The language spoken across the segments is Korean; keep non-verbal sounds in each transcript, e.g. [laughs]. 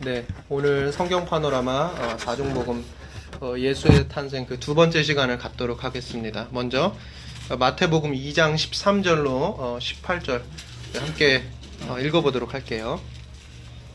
네, 오늘 성경 파노라마 어, 사종복음 어, 예수의 탄생 그 두 번째 시간을 갖도록 하겠습니다. 먼저 어, 마태복음 2장 13절로 어, 18절 함께 어, 읽어보도록 할게요.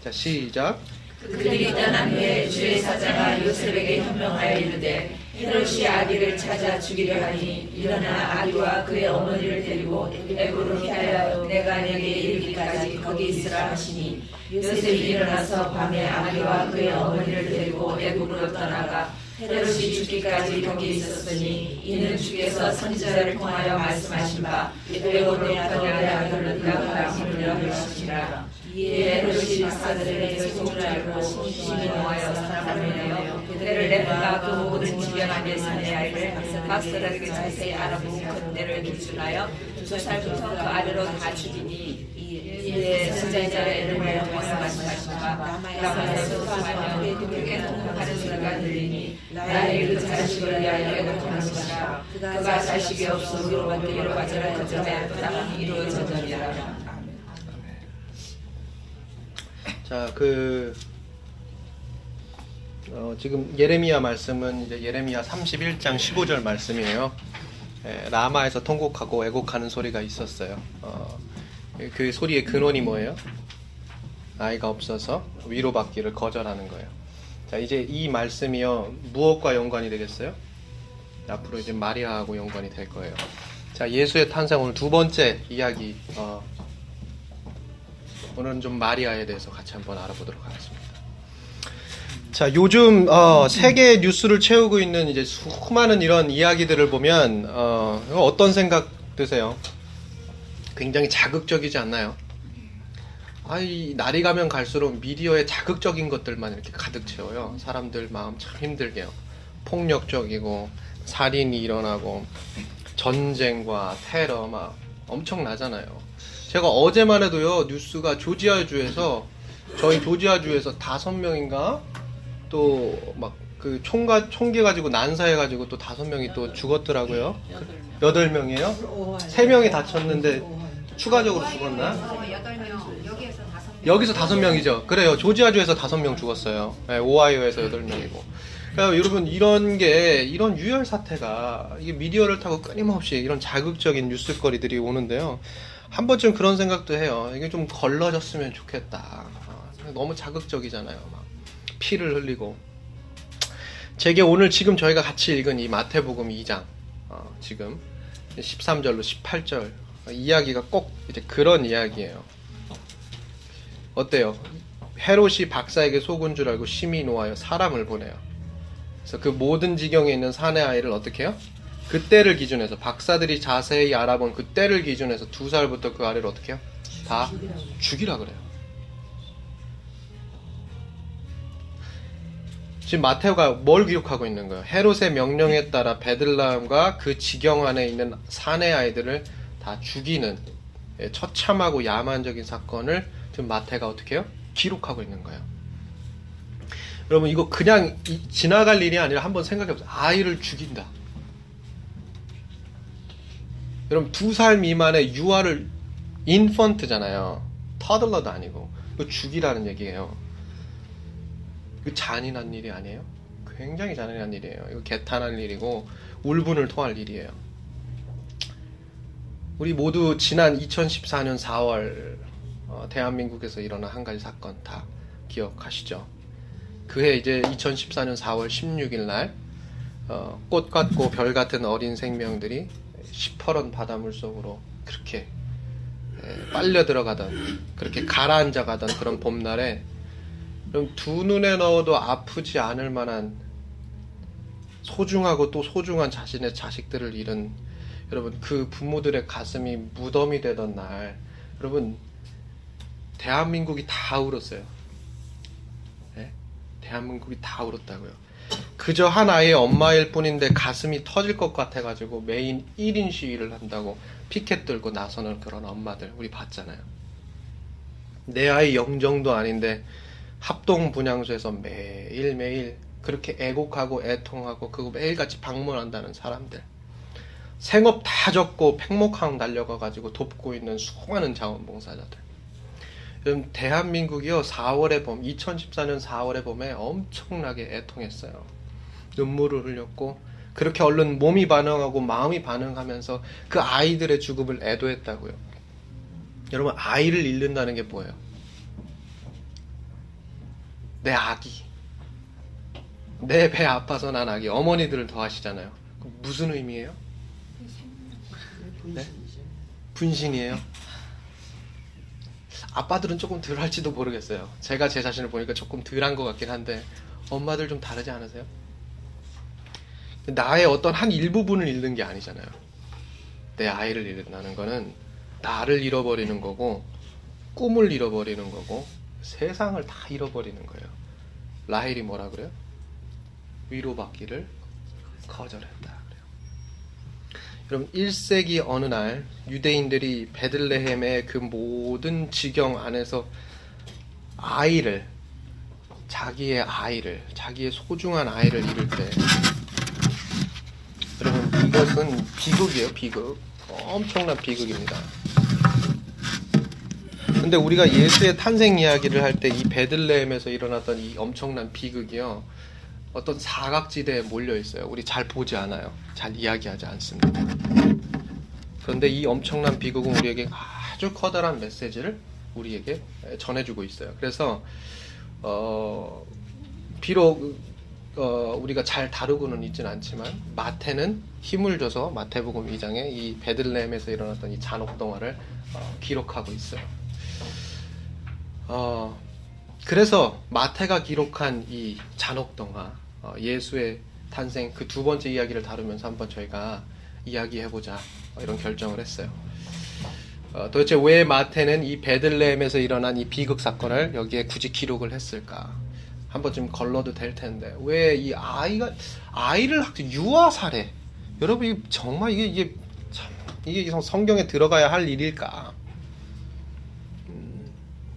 자, 시작. 그들이 떠난 후에 주의 사자가 요셉에게 현명하여 이르되 헤롯이 아기를 찾아 죽이려 하니 일어나 아기와 그의 어머니를 데리고 애굽으로 피하여 내가 내게 이르기까지 거기 있으라 하시니 요셉이 일어나서 밤에 아기와 그의 어머니를 데리고 애굽으로 떠나가 헤롯이 죽기까지 거기 있었으니 이는 주께서 선지자를 통하여 말씀하신 바 애굽으로 떠나려 아기를 낳으라 하느라 하시니라. 이에 헤롯이 박사들에게 소문을 알고 심히 노하여 사람을 내어 그들을 내가 그 모든 지변한 예산의 아이를 박사들에게 자세히 알아보고 그 때를 기준하여 두 살부터 그 아래로 다 죽이니 이에 선자자의 이름을 말씀하시니까 라마에서 수하며 그에게 통곡하는 소리가 들리니 나의 그 자식을 위하여 애곡하는 것이라 그가 자식이 없어 위로받기 위로받으라 거점에 땅이 이루어졌느니라 자, 그 어, 지금 예레미야 말씀은 이제 예레미야 31장 15절 말씀이에요. 에, 라마에서 통곡하고 애곡하는 소리가 있었어요. 어, 그 소리의 근원이 뭐예요? 아이가 없어서 위로받기를 거절하는 거예요. 자, 이제 이 말씀이요 무엇과 연관이 되겠어요? 앞으로 이제 마리아하고 연관이 될 거예요. 자, 예수의 탄생 오늘 두 번째 이야기. 어, 오늘은 좀 마리아에 대해서 같이 한번 알아보도록 하겠습니다. 자, 요즘 어, 세계 뉴스를 채우고 있는 이제 수많은 이런 이야기들을 보면 어, 어떤 생각 드세요? 굉장히 자극적이지 않나요? 아이 날이 가면 갈수록 미디어에 자극적인 것들만 이렇게 가득 채워요. 사람들 마음 참 힘들게요. 폭력적이고 살인이 일어나고 전쟁과 테러 막 엄청나잖아요. 제가 어제만 해도요 뉴스가 조지아주에서 저희 조지아주에서 다섯 명인가 또 막 그 총가 총기 가지고 난사해 가지고 또 다섯 명이 또 죽었더라고요. 여덟 명이에요? 세 명이 다쳤는데 추가적으로 죽었나? 여기서 다섯 명이죠. 그래요. 조지아주에서 다섯 명 죽었어요. 네, 오하이오에서 여덟 명이고. 그러니까 여러분 이런 게 이런 유혈 사태가 이게 미디어를 타고 끊임없이 이런 자극적인 뉴스거리들이 오는데요. 한 번쯤 그런 생각도 해요. 이게 좀 걸러졌으면 좋겠다. 어, 너무 자극적이잖아요. 막 피를 흘리고. 제게 오늘 지금 저희가 같이 읽은 이 마태복음 2장 어, 지금 13절로 18절 이야기가 꼭 이제 그런 이야기예요. 어때요? 헤롯이 박사에게 속은 줄 알고 심히 노하여 사람을 보내요. 그래서 그 모든 지경에 있는 사내 아이를 어떻게 해요? 그때를 기준해서 박사들이 자세히 알아본 그때를 기준해서 두 살부터 그 아래를 어떻게 해요? 다 죽이라 그래요. 지금 마테오가 뭘 기록하고 있는 거예요? 헤롯의 명령에 따라 베들라함과 그 지경 안에 있는 사내 아이들을 다 죽이는 예, 처참하고 야만적인 사건을 지금 마태가 어떻게 해요? 기록하고 있는 거예요. 여러분 이거 그냥 지나갈 일이 아니라 한번 생각해 보세요. 아이를 죽인다. 여러분 두 살 미만의 유아를 인펀트잖아요. 터들러도 아니고 그 죽이라는 얘기예요. 그 잔인한 일이 아니에요? 굉장히 잔인한 일이에요. 이거 개탄할 일이고 울분을 토할 일이에요. 우리 모두 지난 2014년 4월 어, 대한민국에서 일어난 한 가지 사건 다 기억하시죠? 그해 이제 2014년 4월 16일 날, 어, 꽃 같고 별 같은 어린 생명들이 시퍼런 바닷물 속으로 그렇게 에, 빨려 들어가던, 그렇게 가라앉아 가던 그런 봄날에, 두 눈에 넣어도 아프지 않을 만한 소중하고 또 소중한 자신의 자식들을 잃은 여러분 그 부모들의 가슴이 무덤이 되던 날 여러분 대한민국이 다 울었어요. 네? 대한민국이 다 울었다고요. 그저 한 아이의 엄마일 뿐인데 가슴이 터질 것 같아가지고 매인 1인 시위를 한다고 피켓 들고 나서는 그런 엄마들 우리 봤잖아요. 내 아이 영정도 아닌데 합동 분향소에서 매일매일 그렇게 애곡하고 애통하고 그거 매일같이 방문한다는 사람들. 생업 다 접고 팽목항 달려가 가지고 돕고 있는 수많은 자원봉사자들. 여러분 대한민국이요 4월에 봄 2014년 4월에 봄에 엄청나게 애통했어요. 눈물을 흘렸고 그렇게 얼른 몸이 반응하고 마음이 반응하면서 그 아이들의 죽음을 애도했다고요. 여러분 아이를 잃는다는 게 뭐예요? 내 아기. 내 배 아파서 난 아기. 어머니들을 더 하시잖아요. 무슨 의미예요? 네? 분신이에요. 아빠들은 조금 덜 할지도 모르겠어요. 제가 제 자신을 보니까 조금 덜한 것 같긴 한데 엄마들 좀 다르지 않으세요? 나의 어떤 한 일부분을 잃는 게 아니잖아요. 내 아이를 잃는다는 거는 나를 잃어버리는 거고 꿈을 잃어버리는 거고 세상을 다 잃어버리는 거예요. 라헬이 뭐라 그래요? 위로받기를 거절했다. 여러분 1세기 어느 날 유대인들이 베들레헴의 그 모든 지경 안에서 아이를 자기의 아이를 자기의 소중한 아이를 잃을 때 여러분 이것은 비극이에요 비극 엄청난 비극입니다. 근데 우리가 예수의 탄생 이야기를 할 때 이 베들레헴에서 일어났던 이 엄청난 비극이요. 어떤 사각지대에 몰려 있어요. 우리 잘 보지 않아요. 잘 이야기하지 않습니다. 그런데 이 엄청난 비극은 우리에게 아주 커다란 메시지를 우리에게 전해주고 있어요. 그래서 어, 비록 어, 우리가 잘 다루고는 있지는 않지만 마태는 힘을 줘서 마태복음 2장에 이 베들레헴에서 일어났던 이 잔혹 동화를 어, 기록하고 있어요. 어, 그래서 마태가 기록한 이 잔혹 동화 어, 예수의 탄생 그 두 번째 이야기를 다루면서 한번 저희가 이야기해보자 어, 이런 결정을 했어요. 어, 도대체 왜 마태는 이 베들레헴에서 일어난 이 비극 사건을 여기에 굳이 기록을 했을까? 한번 좀 걸러도 될 텐데 왜 이 아이가 아이를 유아 살해? 여러분 이 정말 이게 이게 참 이게 성경에 들어가야 할 일일까?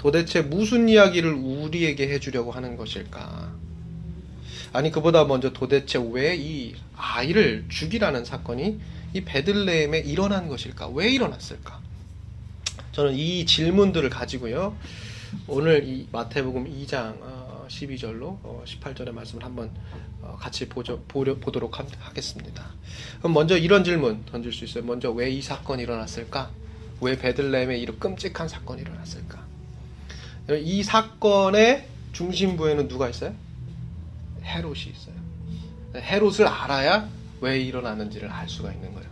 음, 도대체 무슨 이야기를 우리에게 해주려고 하는 것일까? 아니 그보다 먼저 도대체 왜 이 아이를 죽이라는 사건이 이 베들레헴에 일어난 것일까? 왜 일어났을까? 저는 이 질문들을 가지고요. 오늘 이 마태복음 2장 12절로 18절의 말씀을 한번 어, 같이 보죠, 보려, 보도록 하겠습니다. 그럼 먼저 이런 질문 던질 수 있어요. 먼저 왜 이 사건이 일어났을까? 왜 베들레헴에 이런 끔찍한 사건이 일어났을까? 이 사건의 중심부에는 누가 있어요? 헤롯이 있어요. 헤롯을 알아야 왜 일어나는지를 알 수가 있는 거예요.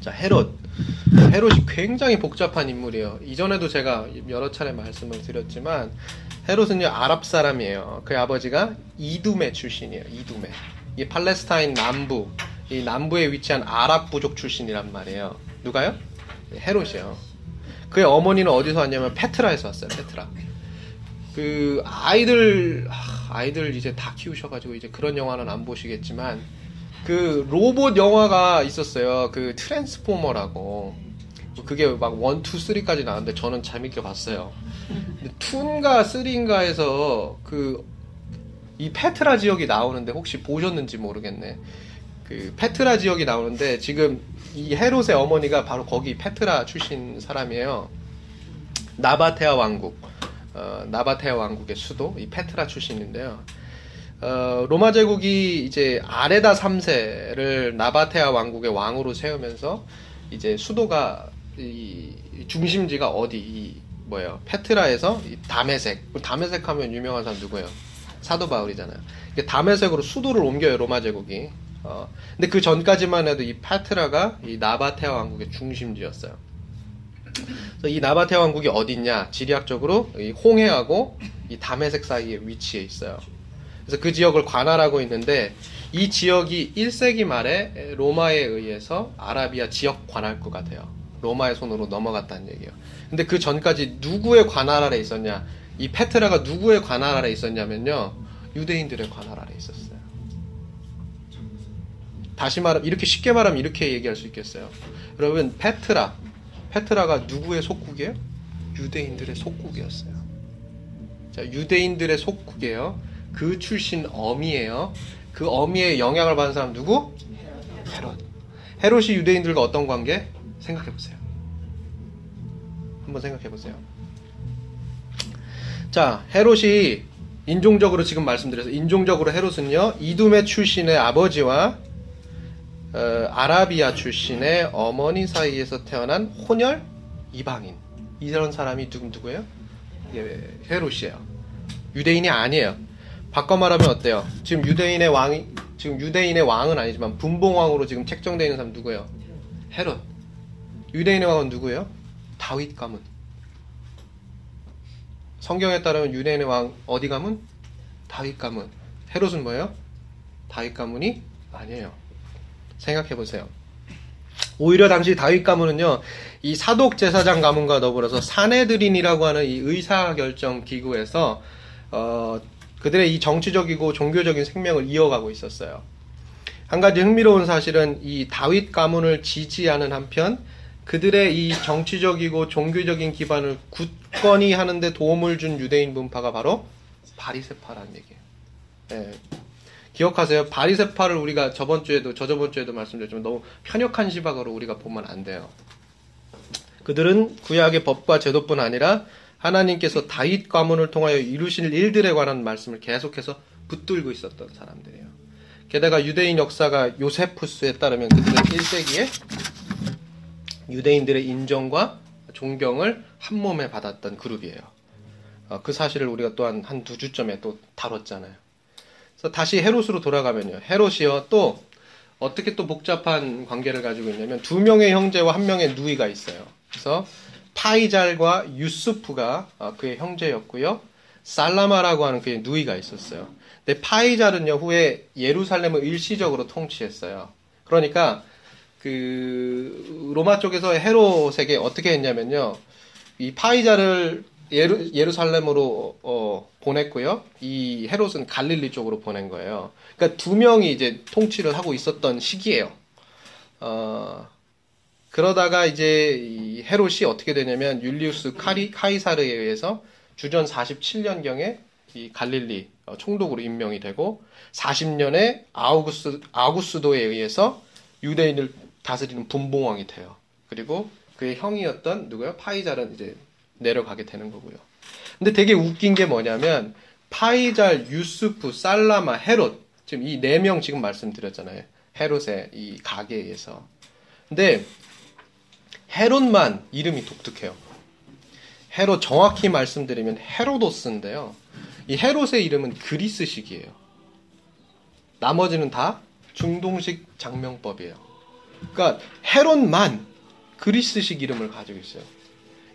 자, 헤롯. 헤롯이 굉장히 복잡한 인물이에요. 이전에도 제가 여러 차례 말씀을 드렸지만 헤롯은요 아랍 사람이에요. 그의 아버지가 이두메 출신이에요. 이두메. 이 팔레스타인 남부, 이 남부에 위치한 아랍 부족 출신이란 말이에요. 누가요? 헤롯이요. 그의 어머니는 어디서 왔냐면 페트라에서 왔어요. 페트라. 그 아이들 아이들 이제 다 키우셔가지고 이제 그런 영화는 안 보시겠지만 그 로봇 영화가 있었어요. 그 트랜스포머라고. 그게 막 one, two, three까지 나왔는데 저는 재밌게 봤어요. 근데 2인가 3인가에서 그 이 페트라 지역이 나오는데 혹시 보셨는지 모르겠네. 그 페트라 지역이 나오는데 지금 이 헤롯의 어머니가 바로 거기 페트라 출신 사람이에요. 나바테아 왕국. 어, 나바테아 왕국의 수도 이 페트라 출신인데요. 어, 로마 제국이 이제 아레다 3세를 나바테아 왕국의 왕으로 세우면서 이제 수도가 이 중심지가 어디 이 뭐예요? 페트라에서 다메색. 다메색 하면 유명한 사람 누구예요? 사도 바울이잖아요. 다메색으로 수도를 옮겨요 로마 제국이. 어, 근데 그 전까지만 해도 이 페트라가 이 나바테아 왕국의 중심지였어요. 이 나바테아 왕국이 어디 있냐? 지리학적으로 이 홍해하고 이 다메색 사이에 위치해 있어요. 그래서 그 지역을 관할하고 있는데 이 지역이 1세기 말에 로마에 의해서 아라비아 지역 관할구가 돼요. 로마의 손으로 넘어갔다는 얘기예요. 근데 그 전까지 누구의 관할 아래 있었냐? 이 페트라가 누구의 관할 아래 있었냐면요. 유대인들의 관할 아래 있었어요. 다시 말하면 이렇게 쉽게 말하면 이렇게 얘기할 수 있겠어요. 여러분 페트라 페트라가 누구의 속국이에요? 유대인들의 속국이었어요. 자, 유대인들의 속국이에요. 그 출신 어미예요. 그 어미의 영향을 받은 사람 누구? 헤롯. 헤롯이 유대인들과 어떤 관계? 생각해 보세요. 한번 생각해 보세요. 자, 헤롯이 인종적으로 지금 말씀드려서 인종적으로 헤롯은요 이두메 출신의 아버지와 어, 아라비아 출신의 어머니 사이에서 태어난 혼혈 이방인 이런 사람이 누구 누구예요? 예, 헤롯이에요. 유대인이 아니에요. 바꿔 말하면 어때요? 지금 유대인의 왕이 지금 유대인의 왕은 아니지만 분봉왕으로 지금 책정되어 있는 사람 누구예요? 헤롯. 유대인의 왕은 누구예요? 다윗 가문. 성경에 따르면 유대인의 왕 어디 가문? 다윗 가문. 헤롯은 뭐예요? 다윗 가문이 아니에요. 생각해 보세요. 오히려 당시 다윗 가문은요, 이 사독 제사장 가문과 더불어서 사내들인이라고 하는 이 의사결정 기구에서 어, 그들의 이 정치적이고 종교적인 생명을 이어가고 있었어요. 한 가지 흥미로운 사실은 이 다윗 가문을 지지하는 한편 그들의 이 정치적이고 종교적인 기반을 굳건히 하는데 도움을 준 유대인 분파가 바로 바리세파라는 얘기예요. 예. 기억하세요. 바리세파를 우리가 저번 주에도 저저번 주에도 말씀드렸지만 너무 편협한 시각으로 우리가 보면 안 돼요. 그들은 구약의 법과 제도뿐 아니라 하나님께서 다윗 가문을 통하여 이루실 일들에 관한 말씀을 계속해서 붙들고 있었던 사람들이에요. 게다가 유대인 역사가 요세푸스에 따르면 그들은 1세기에 유대인들의 인정과 존경을 한 몸에 받았던 그룹이에요. 어, 그 사실을 우리가 또한 한 두 주점에 또 다뤘잖아요. 그래서 다시 헤롯으로 돌아가면요. 헤롯이요 또 어떻게 또 복잡한 관계를 가지고 있냐면 두 명의 형제와 한 명의 누이가 있어요. 그래서 파이잘과 유스프가 어, 그의 형제였고요. 살라마라고 하는 그의 누이가 있었어요. 근데 파이잘은요 후에 예루살렘을 일시적으로 통치했어요. 그러니까 그 로마 쪽에서 헤롯에게 어떻게 했냐면요. 이 파이자를 예루, 예루살렘으로 어, 보냈고요. 이 헤롯은 갈릴리 쪽으로 보낸 거예요. 그러니까 두 명이 이제 통치를 하고 있었던 시기예요. 어, 그러다가 이제 이 헤롯이 어떻게 되냐면 율리우스 카리, 카이사르에 의해서 주전 47년경에 이 갈릴리 어, 총독으로 임명이 되고 40년에 아우구스, 아구스도에 의해서 유대인을 다스리는 분봉왕이 돼요. 그리고 그의 형이었던 누구요? 파이잘은 이제 내려가게 되는 거고요. 근데 되게 웃긴 게 뭐냐면 파이잘, 유스프, 살라마, 헤롯 지금 이 네 명 지금 말씀드렸잖아요. 헤롯의 이 가게에서. 근데 헤롯만 이름이 독특해요. 헤롯 정확히 말씀드리면 헤로도스인데요. 이 헤롯의 이름은 그리스식이에요. 나머지는 다 중동식 장명법이에요. 그러니까 헤롯만 그리스식 이름을 가지고 있어요.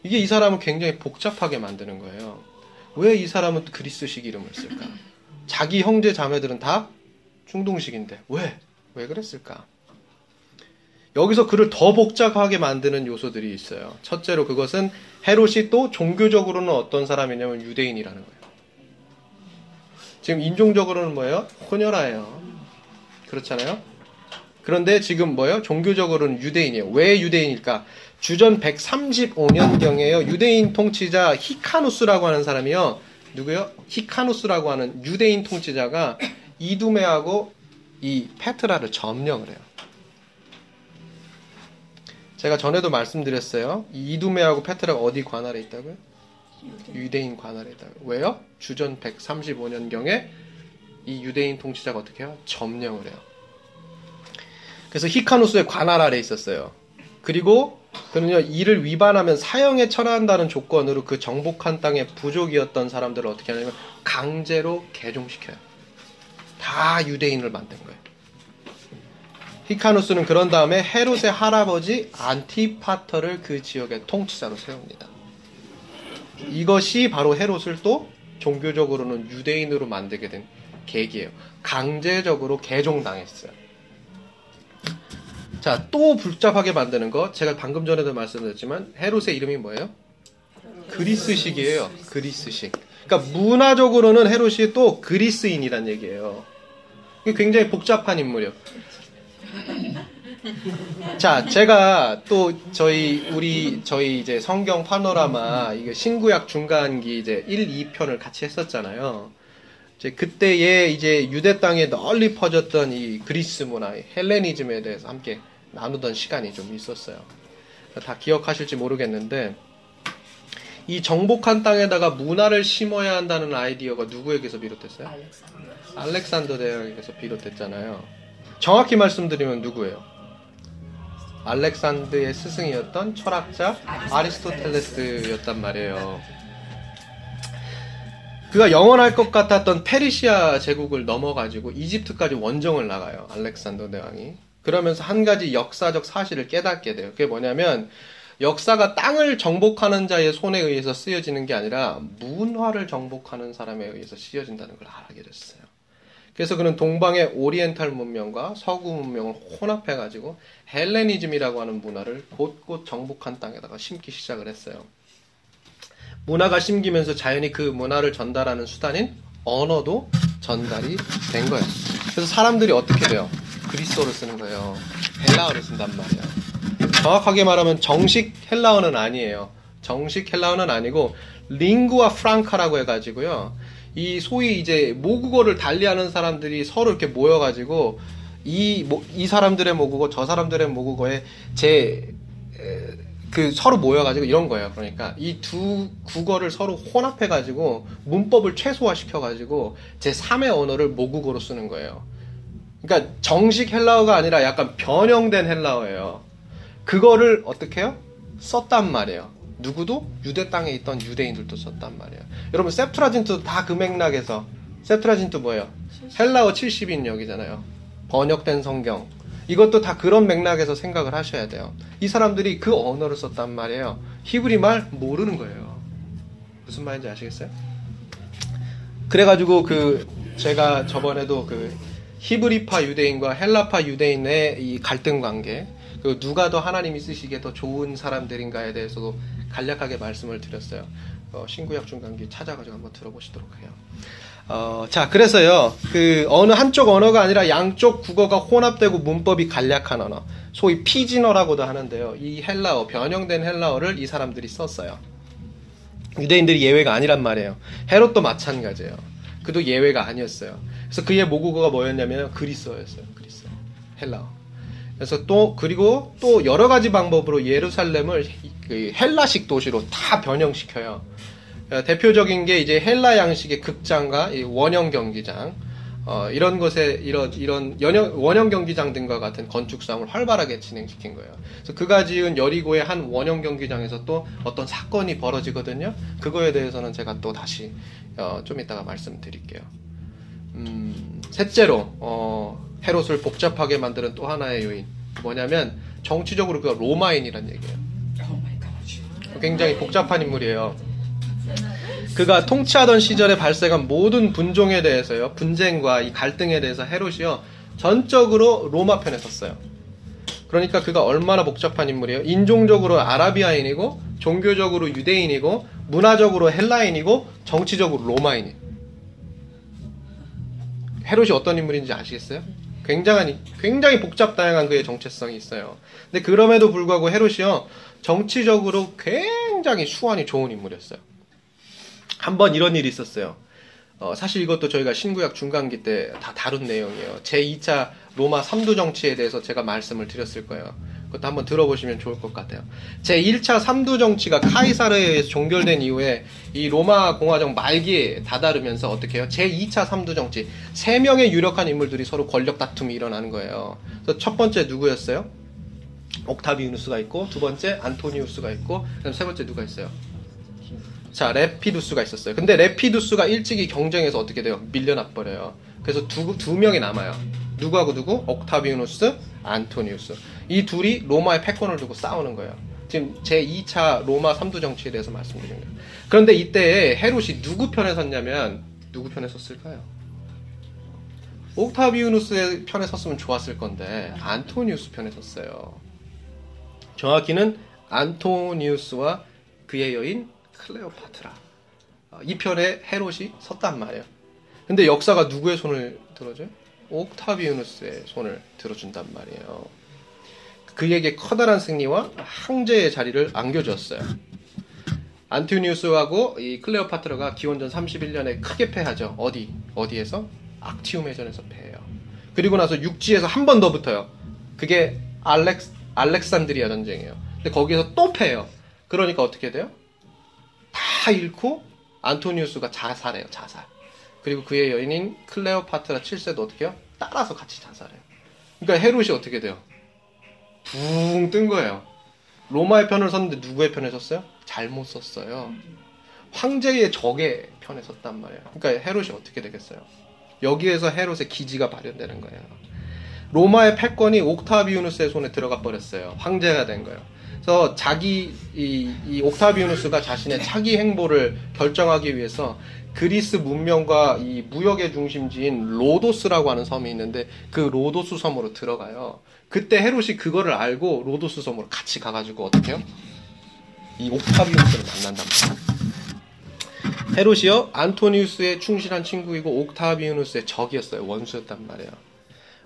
이게 이 사람을 굉장히 복잡하게 만드는 거예요. 왜 이 사람은 그리스식 이름을 쓸까? 자기 형제 자매들은 다 중동식인데 왜? 왜 그랬을까? 여기서 그를 더 복잡하게 만드는 요소들이 있어요. 첫째로 그것은 헤롯이 또 종교적으로는 어떤 사람이냐면 유대인이라는 거예요. 지금 인종적으로는 뭐예요? 혼혈아예요. 그렇잖아요? 그런데 지금 뭐예요? 종교적으로는 유대인이에요. 왜 유대인일까? 주전 135년경에요. 유대인 통치자 히카누스라고 하는 사람이요. 누구요? 히카누스라고 하는 유대인 통치자가 이두메하고 이 페트라를 점령을 해요. 제가 전에도 말씀드렸어요. 이두메하고 페트라가 어디 관할에 있다고요? 유대인 관할에 있다고요. 왜요? 주전 135년경에 이 유대인 통치자가 어떻게 해요? 점령을 해요. 그래서 히카누스의 관할 아래 있었어요. 그리고 그는요 이를 위반하면 사형에 처한다는 조건으로 그 정복한 땅의 부족이었던 사람들을 어떻게 하냐면 강제로 개종시켜요. 다 유대인을 만든 거예요. 히카누스는 그런 다음에 헤롯의 할아버지 안티파터를 그 지역의 통치자로 세웁니다. 이것이 바로 헤롯을 또 종교적으로는 유대인으로 만들게 된 계기예요. 강제적으로 개종당했어요. 자, 또 복잡하게 만드는 거. 제가 방금 전에도 말씀드렸지만 헤롯의 이름이 뭐예요? 그리스식이에요. 그리스식. 그러니까 문화적으로는 헤롯이 또 그리스인이란 얘기예요. 굉장히 복잡한 인물이요. 자, 제가 또 저희 우리 저희 이제 성경 파노라마 이게 신구약 중간기 이제 1, 2편을 같이 했었잖아요. 이제 그때에 이제 유대 땅에 널리 퍼졌던 이 그리스 문화, 헬레니즘에 대해서 함께 나누던 시간이 좀 있었어요. 다 기억하실지 모르겠는데 이 정복한 땅에다가 문화를 심어야 한다는 아이디어가 누구에게서 비롯됐어요? 알렉산더. 알렉산더 대왕에게서 비롯됐잖아요. 정확히 말씀드리면 누구예요? 알렉산더의 스승이었던 철학자 아리스토텔레스였단 말이에요. 그가 영원할 것 같았던 페르시아 제국을 넘어가지고 이집트까지 원정을 나가요. 알렉산더 대왕이. 그러면서 한 가지 역사적 사실을 깨닫게 돼요. 그게 뭐냐면 역사가 땅을 정복하는 자의 손에 의해서 쓰여지는 게 아니라 문화를 정복하는 사람에 의해서 쓰여진다는 걸 알게 됐어요. 그래서 그는 동방의 오리엔탈 문명과 서구 문명을 혼합해가지고 헬레니즘이라고 하는 문화를 곳곳 정복한 땅에다가 심기 시작을 했어요. 문화가 심기면서 자연히 그 문화를 전달하는 수단인 언어도 전달이 된 거예요. 그래서 사람들이 어떻게 돼요? 그리스어를 쓰는 거예요. 헬라어를 쓴단 말이에요. 정확하게 말하면 정식 헬라어는 아니에요. 정식 헬라어는 아니고 링구아 프랑카라고 해가지고요. 이 소위 이제 모국어를 달리하는 사람들이 서로 이렇게 모여가지고 이, 이 사람들의 모국어, 저 사람들의 모국어에 제, 그 서로 모여가지고 이런 거예요. 그러니까 이 두 국어를 서로 혼합해가지고 문법을 최소화시켜가지고 제 3의 언어를 모국어로 쓰는 거예요. 그러니까 정식 헬라어가 아니라 약간 변형된 헬라어예요. 그거를 어떻게 해요? 썼단 말이에요. 누구도 유대 땅에 있던 유대인들도 썼단 말이에요. 여러분 Septuagint도 다 그 맥락에서 Septuagint 뭐예요? 헬라어 70인역이잖아요. 번역된 성경. 이것도 다 그런 맥락에서 생각을 하셔야 돼요. 이 사람들이 그 언어를 썼단 말이에요. 히브리 말 모르는 거예요. 무슨 말인지 아시겠어요? 그래가지고 그 제가 저번에도 그 히브리파 유대인과 헬라파 유대인의 이 갈등 관계, 그 누가 더 하나님이 쓰시기에 더 좋은 사람들인가에 대해서도 간략하게 말씀을 드렸어요. 어, 신구약 중간기 찾아가지고 한번 들어보시도록 해요. 어, 자, 그래서요, 그, 어느 한쪽 언어가 아니라 양쪽 국어가 혼합되고 문법이 간략한 언어, 소위 피진어라고도 하는데요. 이 헬라어, 변형된 헬라어를 이 사람들이 썼어요. 유대인들이 예외가 아니란 말이에요. 헤롯도 마찬가지예요. 그도 예외가 아니었어요. 그래서 그의 모국어가 뭐였냐면 그리스어였어요. 그리스어. 헬라어. 그래서 또 그리고 또 여러 가지 방법으로 예루살렘을 그 헬라식 도시로 다 변형시켜요. 어, 대표적인 게 이제 헬라 양식의 극장과 원형 경기장 어, 이런 것에 이런 이런 연형, 원형 경기장 등과 같은 건축 사업을 활발하게 진행시킨 거예요. 그래서 그가 지은 여리고의 한 원형 경기장에서 또 어떤 사건이 벌어지거든요. 그거에 대해서는 제가 또 다시 어, 좀 이따가 말씀드릴게요. 음, 셋째로 어, 헤롯을 복잡하게 만드는 또 하나의 요인 뭐냐면 정치적으로 그가 로마인이란 얘기예요. 굉장히 복잡한 인물이에요. 그가 통치하던 시절에 발생한 모든 분종에 대해서요, 분쟁과 이 갈등에 대해서 헤롯이요, 전적으로 로마 편에 섰어요. 그러니까 그가 얼마나 복잡한 인물이에요. 인종적으로 아라비아인이고, 종교적으로 유대인이고, 문화적으로 헬라인이고, 정치적으로 로마인이. 헤롯이 어떤 인물인지 아시겠어요? 굉장한, 굉장히 복잡 다양한 그의 정체성이 있어요. 근데 그럼에도 불구하고 헤롯이요, 정치적으로 굉장히 수완이 좋은 인물이었어요. 한번 이런 일이 있었어요. 어, 사실 이것도 저희가 신구약 중간기 때 다 다룬 내용이에요. 제2차 로마 3두 정치에 대해서 제가 말씀을 드렸을 거예요. 그것도 한번 들어보시면 좋을 것 같아요. 제 1차 3두 정치가 카이사르에 의해서 종결된 이후에 이 로마 공화정 말기에 다다르면서 어떻게 해요? 제 2차 3두 정치. 세 명의 유력한 인물들이 서로 권력 다툼이 일어나는 거예요. 그래서 첫 번째 누구였어요? 옥타비우누스가 있고 두 번째 안토니우스가 있고 그다음 세 번째 누가 있어요? 자 레피두스가 있었어요. 근데 레피두스가 일찍이 경쟁에서 어떻게 돼요? 밀려나 버려요. 그래서 두, 두 명이 남아요. 누구하고 누구? 옥타비우누스, 안토니우스. 이 둘이 로마의 패권을 두고 싸우는 거예요. 지금 제 2차 로마 3두 정치에 대해서 말씀드린 거예요. 그런데 이때 헤롯이 누구 편에 섰냐면 누구 편에 섰을까요? 옥타비우누스의 편에 섰으면 좋았을 건데 안토니우스 편에 섰어요. 정확히는 안토니우스와 그의 여인 클레오파트라. 어, 이 편에 헤롯이 섰단 말이에요. 근데 역사가 누구의 손을 들어줘요? 옥타비우누스의 손을 들어준단 말이에요. 그에게 커다란 승리와 항제의 자리를 안겨주었어요. 안토니우스하고 이 클레오파트라가 기원전 31년에 크게 패하죠. 어디? 어디에서? 악티움 해전에서 패해요. 그리고 나서 육지에서 한 번 더 붙어요. 그게 알렉스 알렉산드리아 전쟁이에요. 근데 거기서 또 패요. 그러니까 어떻게 돼요? 다 잃고 안토니우스가 자살해요. 자살. 그리고 그의 여인인 클레오파트라 7세도 어떻게 해요? 따라서 같이 자살해요. 그러니까 헤롯이 어떻게 돼요? 붕 뜬 거예요. 로마의 편을 섰는데 누구의 편에 섰어요? 잘못 섰어요. 황제의 적의 편에 섰단 말이에요. 그러니까 헤롯이 어떻게 되겠어요? 여기에서 헤롯의 기지가 발현되는 거예요. 로마의 패권이 옥타비우누스의 손에 들어가 버렸어요. 황제가 된 거예요. 그래서 자기 이, 이 옥타비우누스가 자신의 차기 행보를 결정하기 위해서 그리스 문명과 이 무역의 중심지인 로도스라고 하는 섬이 있는데 그 로도스 섬으로 들어가요. 그때 헤롯이 그거를 알고 로도스 섬으로 같이 가가지고 어떻게 해요? 이 옥타비우스를 만난단 말이에요. 헤롯이요 안토니우스의 충실한 친구이고 옥타비우누스의 적이었어요. 원수였단 말이에요.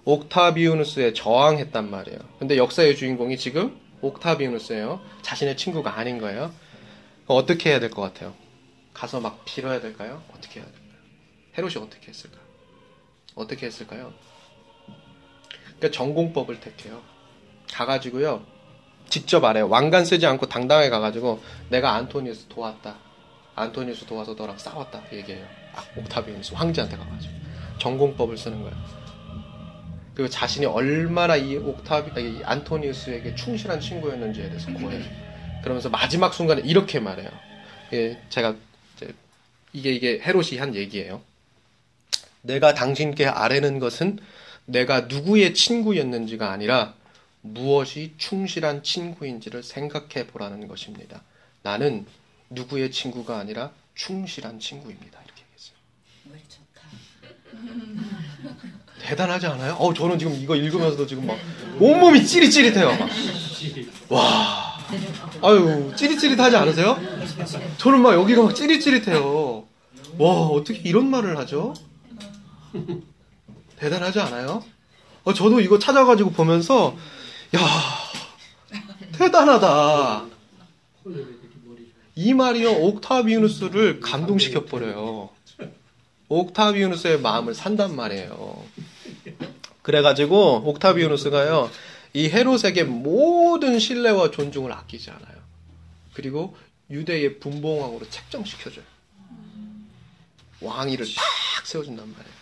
옥타비우누스에 저항했단 말이에요. 근데 역사의 주인공이 지금 옥타비우누스예요. 자신의 친구가 아닌 거예요. 어떻게 해야 될 것 같아요? 가서 막 빌어야 될까요? 어떻게 해야 될까요? 헤롯이 어떻게 했을까? 어떻게 했을까요? 그러니까 전공법을 택해요. 가가지고요. 직접 말해요. 왕관 쓰지 않고 당당하게 가가지고 내가 안토니우스 도왔다. 안토니우스 도와서 너랑 싸웠다. 얘기해요. 아, 옥타비우스 황제한테 가가지고 전공법을 쓰는 거예요. 그리고 자신이 얼마나 이 옥타비, 이 안토니우스에게 충실한 친구였는지에 대해서 고해요. 그러면서 마지막 순간에 이렇게 말해요. 예, 제가 이게 이게 헤롯이 한 얘기예요. 내가 당신께 아뢰는 것은 내가 누구의 친구였는지가 아니라 무엇이 충실한 친구인지를 생각해 보라는 것입니다. 나는 누구의 친구가 아니라 충실한 친구입니다. 이렇게 얘기했어요. [laughs] 대단하지 않아요? 어, 저는 지금 이거 읽으면서도 지금 막 온몸이 찌릿찌릿해요. 막. 와, 아유 찌릿찌릿하지 않으세요? 저는 막 여기가 막 찌릿찌릿해요. 와, 어떻게 이런 말을 하죠? 대단하지 않아요? 어, 저도 이거 찾아가지고 보면서 야 대단하다. 이 말이요 옥타비우누스를 감동시켜 버려요. 옥타비우누스의 마음을 산단 말이에요. 그래가지고 옥타비우누스가요 이 헤롯에게 모든 신뢰와 존중을 아끼지 않아요. 그리고 유대의 분봉왕으로 책정시켜줘요. 왕위를 탁 세워준단 말이에요.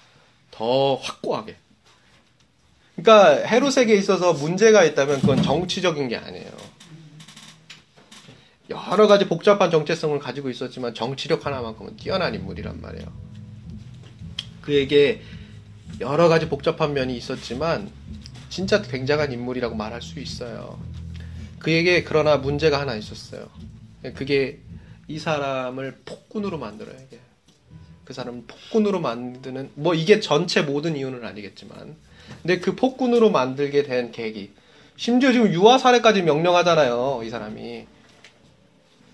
더 확고하게. 그러니까 헤롯에게 있어서 문제가 있다면 그건 정치적인 게 아니에요. 여러 가지 복잡한 정체성을 가지고 있었지만 정치력 하나만큼은 뛰어난 인물이란 말이에요. 그에게 여러 가지 복잡한 면이 있었지만 진짜 굉장한 인물이라고 말할 수 있어요. 그에게 그러나 문제가 하나 있었어요. 그게 이 사람을 폭군으로 만들어야 돼. 그 사람을 폭군으로 만드는 뭐 이게 전체 모든 이유는 아니겠지만 근데 그 폭군으로 만들게 된 계기. 심지어 지금 유아 살해까지 명령하잖아요 이 사람이.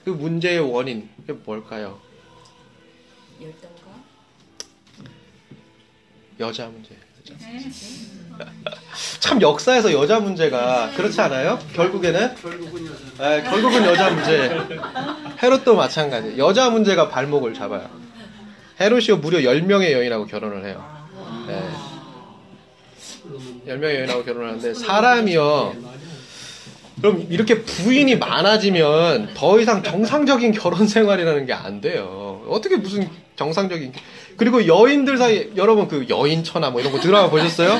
그 문제의 원인 그게 뭘까요? 여자 문제. 참 역사에서 여자 문제가 그렇지 않아요? 결국에는? 결국은 여자. 네, 결국은 여자 문제. [laughs] 헤롯도 마찬가지. 여자 문제가 발목을 잡아요 헤롯이요 무려 10명의 여인하고 결혼을 해요 네. 10명의 여인하고 결혼을 하는데 사람이요 그럼 이렇게 부인이 많아지면 더 이상 정상적인 결혼 생활이라는 게 안 돼요. 어떻게 무슨 정상적인 그리고 여인들 사이 여러분 그 여인 천하 뭐 이런 거 드라마 보셨어요?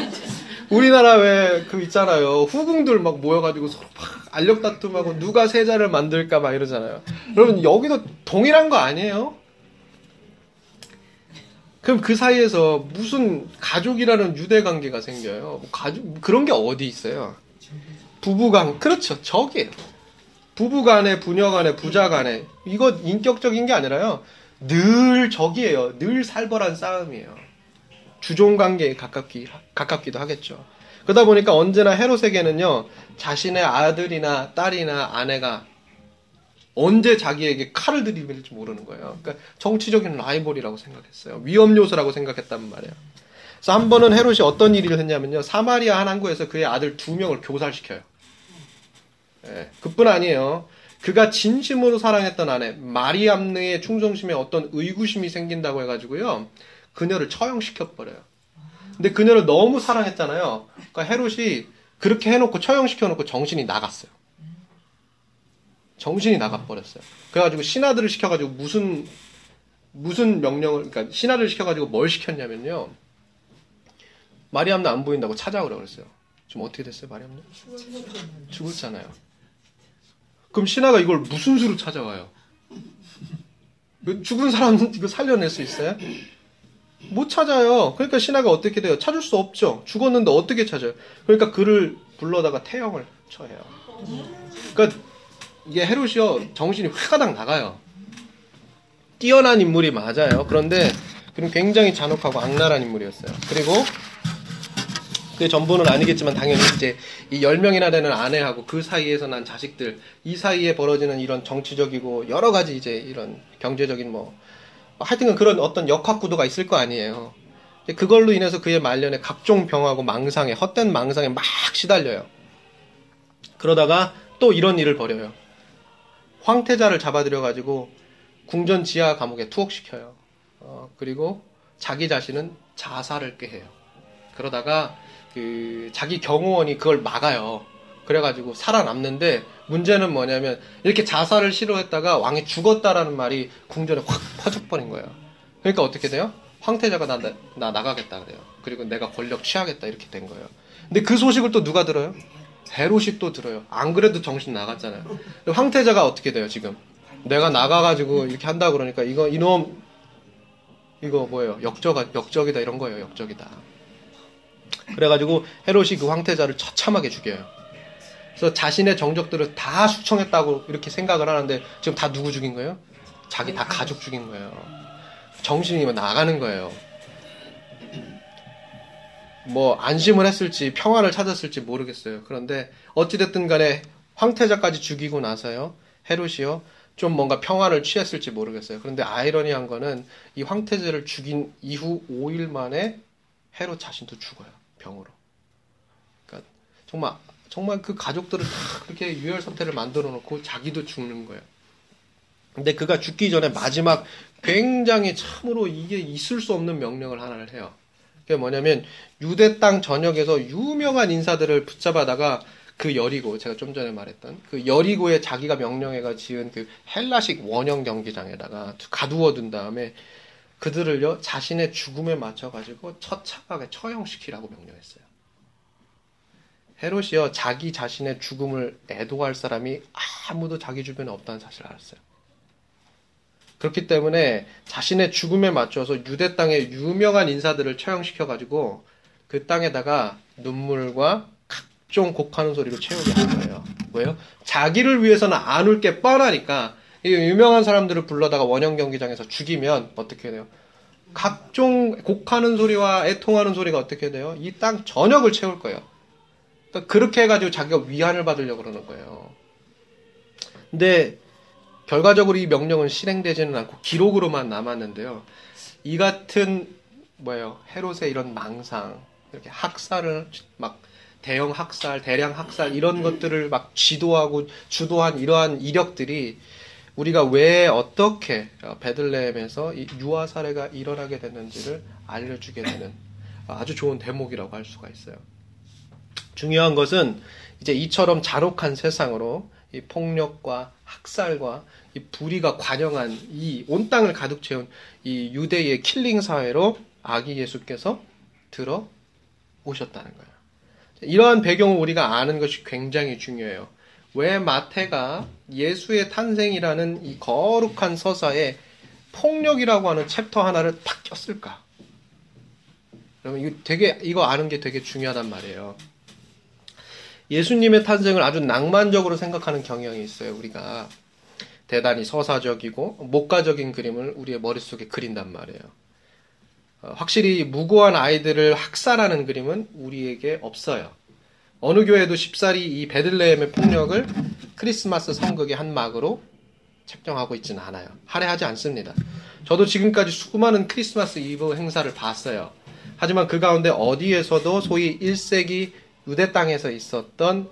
우리나라 왜 그 있잖아요 후궁들 막 모여가지고 서로 막 알력 다툼하고 누가 세자를 만들까 막 이러잖아요. 여러분 여기도 동일한 거 아니에요? 그럼 그 사이에서 무슨 가족이라는 유대 관계가 생겨요. 뭐 가족 그런 게 어디 있어요? 부부간 그렇죠 적이에요. 부부간에 부녀간에 부자간에 이거 인격적인 게 아니라요 늘 적이에요. 늘 살벌한 싸움이에요. 주종 관계에 가깝기 가깝기도 하겠죠. 그러다 보니까 언제나 헤롯에게는요 자신의 아들이나 딸이나 아내가 언제 자기에게 칼을 들이밀지 모르는 거예요. 그러니까 정치적인 라이벌이라고 생각했어요. 위험 요소라고 생각했단 말이에요. 그래서 한 번은 헤롯이 어떤 일을 했냐면요. 사마리아 한 항구에서 그의 아들 두 명을 교살시켜요. 예, 그뿐 아니에요. 그가 진심으로 사랑했던 아내 마리암느의 충성심에 어떤 의구심이 생긴다고 해가지고요. 그녀를 처형시켜 버려요. 근데 그녀를 너무 사랑했잖아요. 그러니까 헤롯이 그렇게 해놓고 처형시켜 놓고 정신이 나갔어요. 정신이 나가버렸어요. 그래가지고 신하들을 시켜가지고 무슨 무슨 명령을 그러니까 신하를 시켜가지고 뭘 시켰냐면요. 마리암도 안 보인다고 찾아오라 그랬어요. 지금 어떻게 됐어요, 마리암는? 죽었잖아요. 그럼 신하가 이걸 무슨 수로 찾아와요? 죽은 사람 이거 살려낼 수 있어요? 못 찾아요. 그러니까 신하가 어떻게 돼요? 찾을 수 없죠. 죽었는데 어떻게 찾아요? 그러니까 그를 불러다가 태형을 처해요. 그러니까 이게 헤롯이요 정신이 휘가닥 나가요. 뛰어난 인물이 맞아요. 그런데 그럼 굉장히 잔혹하고 악랄한 인물이었어요. 그리고 그 전부는 아니겠지만 당연히 이제 이 10명이나 되는 아내하고 그 사이에서 난 자식들 이 사이에 벌어지는 이런 정치적이고 여러 가지 이제 이런 경제적인 뭐 하여튼 그런 어떤 역학 구도가 있을 거 아니에요. 그걸로 인해서 그의 말년에 각종 병하고 망상에 헛된 망상에 막 시달려요. 그러다가 또 이런 일을 벌여요. 황태자를 잡아들여 가지고 궁전 지하 감옥에 투옥시켜요. 어, 그리고 자기 자신은 자살을 꾀해요. 그러다가 그 자기 경호원이 그걸 막아요. 그래가지고 살아남는데 문제는 뭐냐면 이렇게 자살을 시도했다가 왕이 죽었다라는 말이 궁전에 확 퍼져버린 거예요. 그러니까 어떻게 돼요? 황태자가 나, 나 나가겠다 그래요. 그리고 내가 권력 취하겠다 이렇게 된 거예요. 근데 그 소식을 또 누가 들어요? 헤롯이 또 들어요. 안 그래도 정신 나갔잖아요. 황태자가 어떻게 돼요 지금? 내가 나가가지고 이렇게 한다 그러니까 이거 이놈 이거 뭐예요? 역적 역적이다 이런 거예요. 역적이다. 그래가지고 헤롯이 그 황태자를 처참하게 죽여요. 그래서 자신의 정적들을 다 숙청했다고 이렇게 생각을 하는데 지금 다 누구 죽인 거예요? 자기 다 가족 죽인 거예요. 정신이 나가는 거예요. 뭐 안심을 했을지 평화를 찾았을지 모르겠어요. 그런데 어찌됐든 간에 황태자까지 죽이고 나서요. 헤롯이요. 좀 뭔가 평화를 취했을지 모르겠어요. 그런데 아이러니한 거는 이 황태자를 죽인 이후 5일 만에 헤롯 자신도 죽어요. 병으로. 그러니까 정말 정말 그 가족들을 다 그렇게 유혈 상태를 만들어 놓고 자기도 죽는 거예요. 근데 그가 죽기 전에 마지막 굉장히 참으로 이게 있을 수 없는 명령을 하나를 해요. 그게 뭐냐면 유대 땅 전역에서 유명한 인사들을 붙잡아다가 그 여리고 제가 좀 전에 말했던 그 여리고에 자기가 명령해가 지은 그 헬라식 원형 경기장에다가 가두어 둔 다음에 그들을요 자신의 죽음에 맞춰 가지고 처참하게 처형시키라고 명령했어요. 헤롯이요 자기 자신의 죽음을 애도할 사람이 아무도 자기 주변에 없다는 사실을 알았어요. 그렇기 때문에 자신의 죽음에 맞춰서 유대 땅의 유명한 인사들을 처형시켜 가지고 그 땅에다가 눈물과 각종 곡하는 소리로 채우게 한 거예요. 왜요? 자기를 위해서는 안 울 게 뻔하니까 유명한 사람들을 불러다가 원형 경기장에서 죽이면 어떻게 돼요? 각종 곡하는 소리와 애통하는 소리가 어떻게 돼요? 이 땅 전역을 채울 거예요. 그러니까 그렇게 해가지고 자기가 위안을 받으려고 그러는 거예요. 근데 결과적으로 이 명령은 실행되지는 않고 기록으로만 남았는데요. 이 같은 뭐예요? 헤롯의 이런 망상, 이렇게 학살을 막 대형 학살, 대량 학살 이런 것들을 막 지도하고 주도한 이러한 이력들이 우리가 왜 어떻게 베들레헴에서 유아 사례가 일어나게 됐는지를 알려주게 되는 아주 좋은 대목이라고 할 수가 있어요. 중요한 것은 이제 이처럼 잔혹한 세상으로 이 폭력과 학살과 이 불의가 관영한 이 온 땅을 가득 채운 이 유대의 killing 사회로 아기 예수께서 들어 오셨다는 거예요. 이러한 배경을 우리가 아는 것이 굉장히 중요해요. 왜 마태가 예수의 탄생이라는 이 거룩한 서사에 폭력이라고 하는 챕터 하나를 탁 꼈을까? 여러분 이거 되게 이거 아는 게 되게 중요하단 말이에요. 예수님의 탄생을 아주 낭만적으로 생각하는 경향이 있어요. 우리가 대단히 서사적이고 목가적인 그림을 우리의 머릿속에 그린단 말이에요. 어, 확실히 무고한 아이들을 학살하는 그림은 우리에게 없어요. 어느 교회도 쉽사리 이 베들레헴의 폭력을 크리스마스 성극의 한 막으로 책정하고 있지는 않아요. 할애하지 않습니다. 저도 지금까지 수많은 크리스마스 이브 행사를 봤어요. 하지만 그 가운데 어디에서도 소위 1세기 유대 땅에서 있었던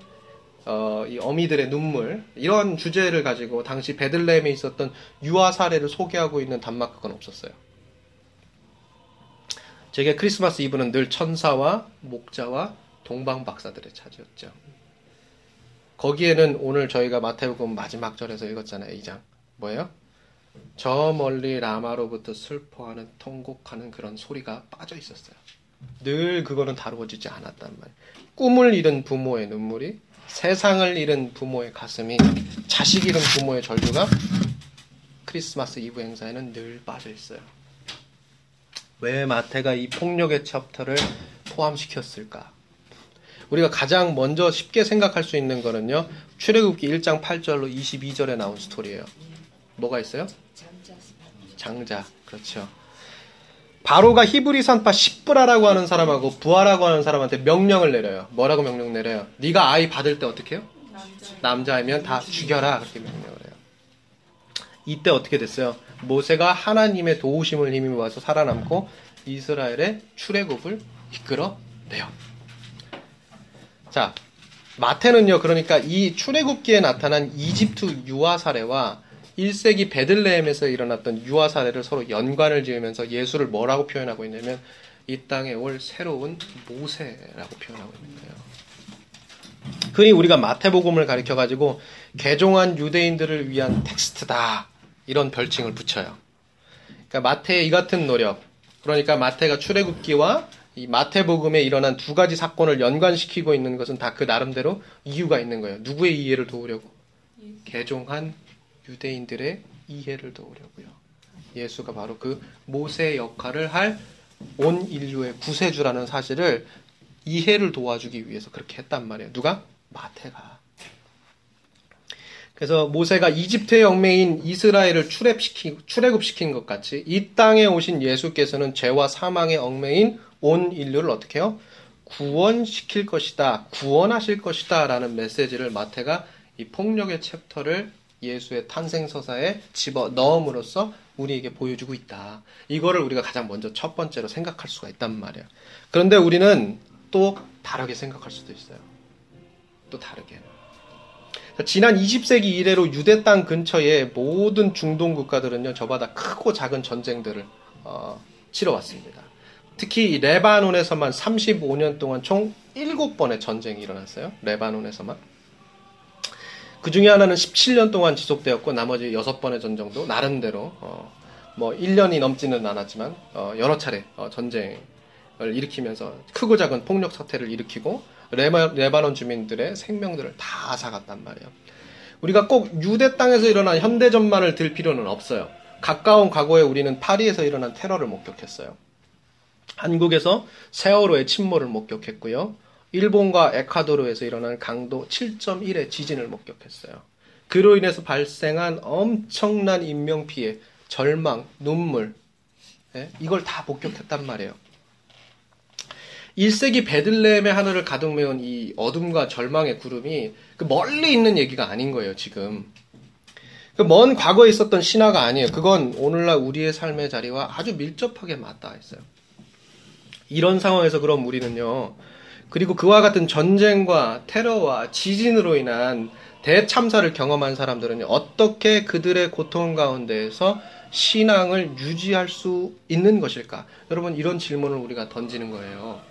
어, 이 어미들의 눈물 이런 주제를 가지고 당시 베들레헴에 있었던 유아 사례를 소개하고 있는 단막극은 없었어요. 제게 크리스마스 이브는 늘 천사와 목자와 동방 박사들의 차지였죠. 거기에는 오늘 저희가 마태복음 마지막 절에서 읽었잖아요. 2장. 뭐예요? 저 멀리 라마로부터 슬퍼하는 통곡하는 그런 소리가 빠져 있었어요. 늘 그거는 다루어지지 않았단 말이에요. 꿈을 잃은 부모의 눈물이 세상을 잃은 부모의 가슴이 자식 잃은 부모의 절규가 크리스마스 이브 행사에는 늘 빠져 있어요. 왜 마태가 이 폭력의 챕터를 포함시켰을까? 우리가 가장 먼저 쉽게 생각할 수 있는 거는요. 출애굽기 1장 8절로 22절에 나온 스토리예요. 뭐가 있어요? 장자. 그렇죠. 바로가 히브리 산파 십브라라고 하는 사람하고 부하라고 하는 사람한테 명령을 내려요. 뭐라고 명령 내려요? 네가 아이 받을 때 어떻게 해요? 남자. 이면다 죽여라 그렇게 명령을 해요. 이때 어떻게 됐어요? 모세가 하나님의 도우심을 힘입어서 살아남고 이스라엘의 출애굽을 이끌어 내요. 자, 마태는요. 그러니까 이 출애굽기에 나타난 이집트 유아 사례와 1세기 베들레헴에서 일어났던 유아 사례를 서로 연관을 지으면서 예수를 뭐라고 표현하고 있냐면 이 땅에 올 새로운 모세라고 표현하고 있는 거예요. 흔히 우리가 마태복음을 가리켜 가지고 개종한 유대인들을 위한 텍스트다 이런 별칭을 붙여요. 그러니까 마태의 이 같은 노력, 그러니까 마태가 출애굽기와 이 마태복음에 일어난 두 가지 사건을 연관시키고 있는 것은 다 그 나름대로 이유가 있는 거예요. 누구의 이해를 도우려고? 개종한 유대인들의 이해를 도우려고요. 예수가 바로 그 모세 역할을 할 온 인류의 구세주라는 사실을 이해를 도와주기 위해서 그렇게 했단 말이에요. 누가? 마태가. 그래서 모세가 이집트의 영매인 이스라엘을 출애시키, 출애굽시킨 것 같이 이 땅에 오신 예수께서는 죄와 사망의 얽매인 온 인류를 어떻게 해요? 구원시킬 것이다. 구원하실 것이다. 라는 메시지를 마태가 이 폭력의 챕터를 예수의 탄생 서사에 집어 넣음으로써 우리에게 보여주고 있다. 이거를 우리가 가장 먼저 첫 번째로 생각할 수가 있단 말이야. 그런데 우리는 또 다르게 생각할 수도 있어요. 또 다르게. 지난 20세기 이래로 유대 땅 근처의 모든 중동 국가들은요, 저보다 크고 작은 전쟁들을 어, 치러왔습니다. 특히 레바논에서만 35년 동안 총 7번의 전쟁이 일어났어요. 레바논에서만. 그 중에 하나는 17년 동안 지속되었고 나머지 6번의 전쟁도 나름대로 어, 뭐 1년이 넘지는 않았지만 어, 여러 차례 어, 전쟁을 일으키면서 크고 작은 폭력 사태를 일으키고 레바, 레바논 주민들의 생명들을 다 앗아갔단 말이에요. 우리가 꼭 유대 땅에서 일어난 현대전만을 들 필요는 없어요. 가까운 과거에 우리는 파리에서 일어난 테러를 목격했어요. 한국에서 세월호의 침몰을 목격했고요. 일본과 에콰도르에서 일어난 강도 7.1의 지진을 목격했어요. 그로 인해서 발생한 엄청난 인명피해, 절망, 눈물, 예? 이걸 다 목격했단 말이에요. 1세기 베들레헴의 하늘을 가득 메운 이 어둠과 절망의 구름이 그 멀리 있는 얘기가 아닌 거예요, 지금. 그 먼 과거에 있었던 신화가 아니에요. 그건 오늘날 우리의 삶의 자리와 아주 밀접하게 맞닿아 있어요. 이런 상황에서 그럼 우리는요, 그리고 그와 같은 전쟁과 테러와 지진으로 인한 대참사를 경험한 사람들은 어떻게 그들의 고통 가운데에서 신앙을 유지할 수 있는 것일까? 여러분, 이런 질문을 우리가 던지는 거예요.